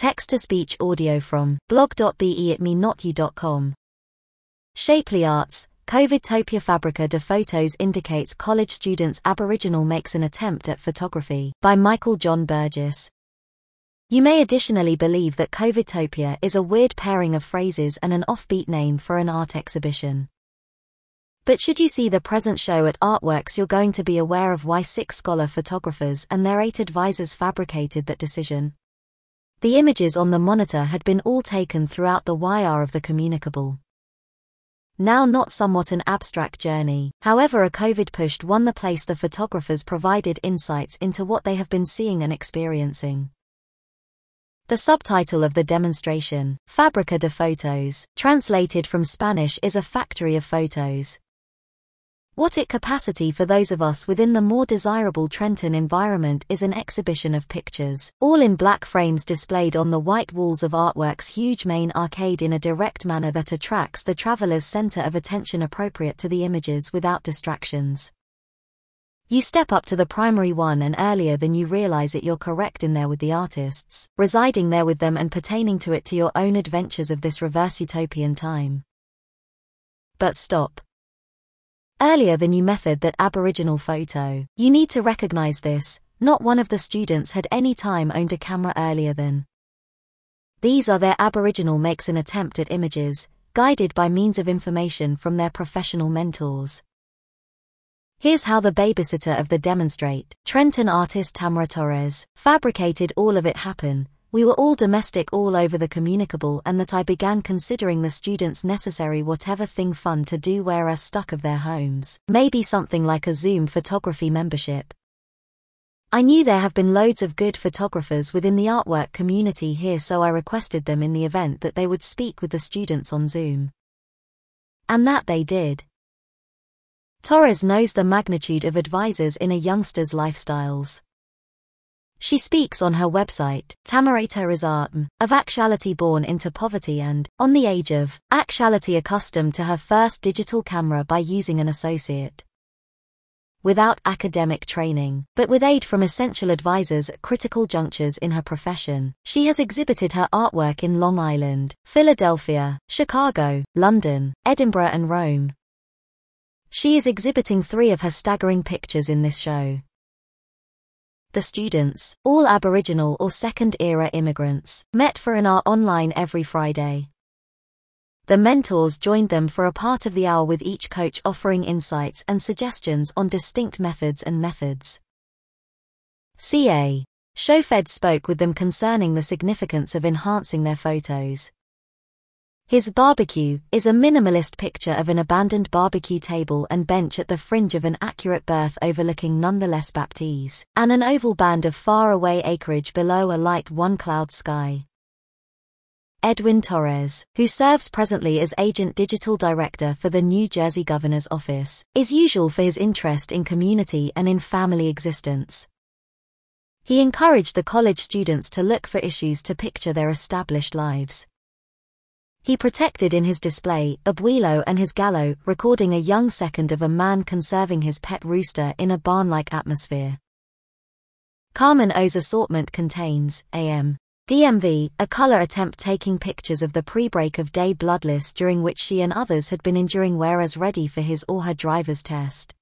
Text-to-speech audio from blog.be Shapely Arts, Covidtopia Fabrica de Fotos indicates college students Aboriginal makes an attempt at photography by Michael John Burgess. You may additionally believe that Covidtopia is a weird pairing of phrases and an offbeat name for an art exhibition. But should you see the present show at Artworks you're going to be aware of why six scholar photographers and their eight advisors fabricated that decision. The images on the monitor had been all taken throughout the YR of the communicable now not somewhat an abstract journey. However, a COVID pushed won the place the photographers provided insights into what they have been seeing and experiencing. The subtitle of the demonstration, Fabrica de Fotos, translated from Spanish is a factory of photos. What it capacity for those of us within the more desirable Trenton environment is an exhibition of pictures, all in black frames displayed on the white walls of Artwork's huge main arcade in a direct manner that attracts the traveler's center of attention appropriate to the images without distractions. You step up to the primary one and earlier than you realize it you're correct in there with the artists, residing there with them and pertaining to it to your own adventures of this reverse utopian time. But stop. Earlier the new method that Aboriginal photo. You need to recognize this, not one of the students had any time owned a camera earlier than. These are their Aboriginal makes an attempt at images, guided by means of information from their professional mentors. Here's how the babysitter of the demonstrate, Trenton artist Tamara Torres, fabricated all of it happen, we were all domestic all over the communicable and that I began considering the students necessary whatever thing fun to do where are stuck of their homes, maybe something like a Zoom photography membership. I knew there have been loads of good photographers within the artwork community here so I requested them in the event that they would speak with the students on Zoom. And that they did. Torres knows the magnitude of advisors in a youngster's lifestyles. She speaks on her website, Tamarata Rizarm, mm, of actuality born into poverty and, on the age of, actuality accustomed to her first digital camera by using an associate. Without academic training, but with aid from essential advisors at critical junctures in her profession, she has exhibited her artwork in Long Island, Philadelphia, Chicago, London, Edinburgh and Rome. She is exhibiting three of her staggering pictures in this show the students, all Aboriginal or second-era immigrants, met for an hour online every Friday. The mentors joined them for a part of the hour with each coach offering insights and suggestions on distinct methods and methods. CA. Showfed spoke with them concerning the significance of enhancing their photos. His barbecue is a minimalist picture of an abandoned barbecue table and bench at the fringe of an accurate berth overlooking nonetheless Baptiste, and an oval band of far-away acreage below a light one-cloud sky. Edwin Torres, who serves presently as Agent Digital Director for the New Jersey Governor's Office, is usual for his interest in community and in family existence. He encouraged the college students to look for issues to picture their established lives. He protected in his display Abuelo and his gallo, recording a young second of a man conserving his pet rooster in a barn-like atmosphere. Carmen O's assortment contains AM. DMV, a color attempt taking pictures of the pre-break of day bloodless during which she and others had been enduring whereas ready for his or her driver's test.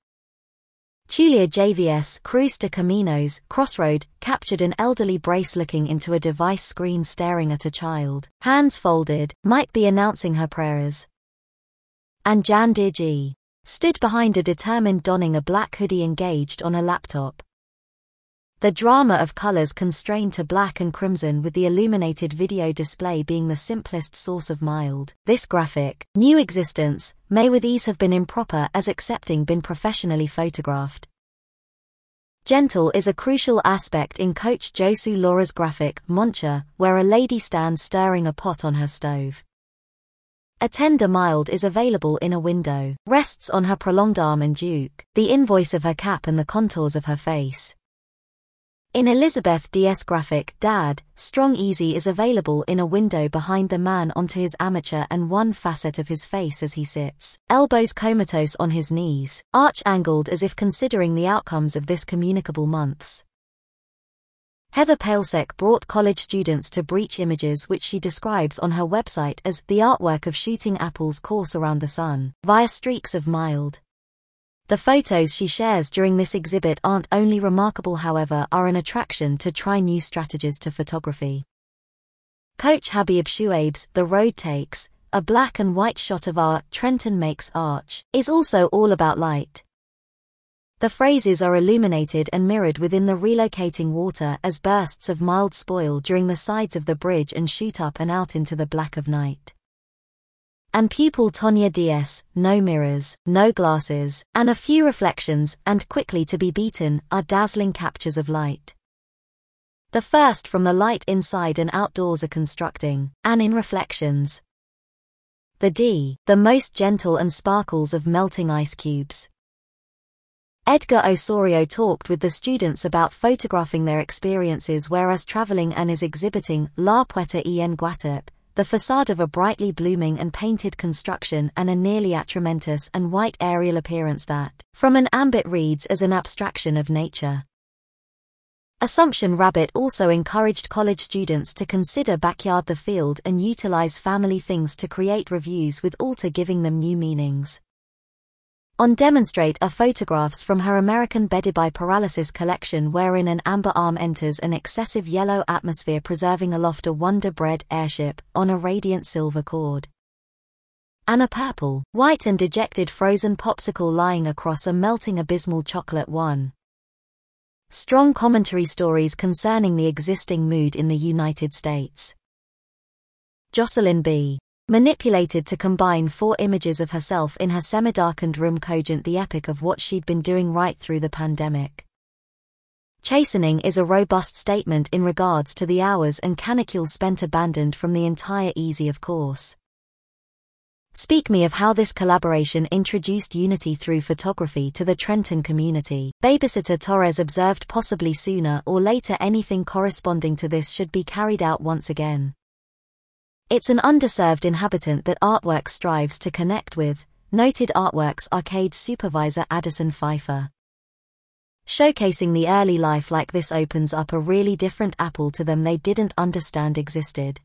Tulia JVS Cruz de Caminos Crossroad captured an elderly brace looking into a device screen staring at a child, hands folded, might be announcing her prayers. And Jan Digi stood behind a determined donning a black hoodie engaged on a laptop. The drama of colors constrained to black and crimson with the illuminated video display being the simplest source of mild. This graphic, new existence, may with ease have been improper as accepting been professionally photographed. Gentle is a crucial aspect in Coach Josu Laura's graphic, Moncha, where a lady stands stirring a pot on her stove. A tender mild is available in a window, rests on her prolonged arm and duke, the invoice of her cap and the contours of her face. In Elizabeth DS graphic, Dad, Strong Easy is available in a window behind the man onto his amateur and one facet of his face as he sits, elbows comatose on his knees, arch-angled as if considering the outcomes of this communicable months. Heather Palesek brought college students to Breach images which she describes on her website as the artwork of shooting apples course around the sun, via streaks of mild. The photos she shares during this exhibit aren't only remarkable however are an attraction to try new strategies to photography. Coach Habib Shuaib's The Road Takes, a black and white shot of our Trenton Makes Arch, is also all about light. The phrases are illuminated and mirrored within the relocating water as bursts of mild spoil during the sides of the bridge and shoot up and out into the black of night. And pupil Tonya Diaz, no mirrors, no glasses, and a few reflections, and quickly to be beaten, are dazzling captures of light. The first from the light inside and outdoors are constructing, and in reflections. The D, the most gentle and sparkles of melting ice cubes. Edgar Osorio talked with the students about photographing their experiences whereas traveling and is exhibiting La Puerta en Guatap, the facade of a brightly blooming and painted construction and a nearly atramentus and white aerial appearance that, from an ambit reads as an abstraction of nature. Assumption Rabbit also encouraged college students to consider backyard the field and utilize family things to create reviews with Alta giving them new meanings. On demonstrate are photographs from her American bedded by paralysis collection wherein an amber arm enters an excessive yellow atmosphere preserving aloft a Wonder Bread airship on a radiant silver cord. And a purple, white and dejected frozen popsicle lying across a melting abysmal chocolate one. Strong commentary stories concerning the existing mood in the United States. Jocelyn B manipulated to combine four images of herself in her semi-darkened room cogent the epic of what she'd been doing right through the pandemic. Chastening is a robust statement in regards to the hours and canicules spent abandoned from the entire easy of course. Speak me of how this collaboration introduced unity through photography to the Trenton community. Babysitter Torres observed possibly sooner or later anything corresponding to this should be carried out once again. It's an underserved inhabitant that artwork strives to connect with, noted Artworks arcade supervisor Addison Pfeiffer. Showcasing the early life like this opens up a really different Apple to them they didn't understand existed.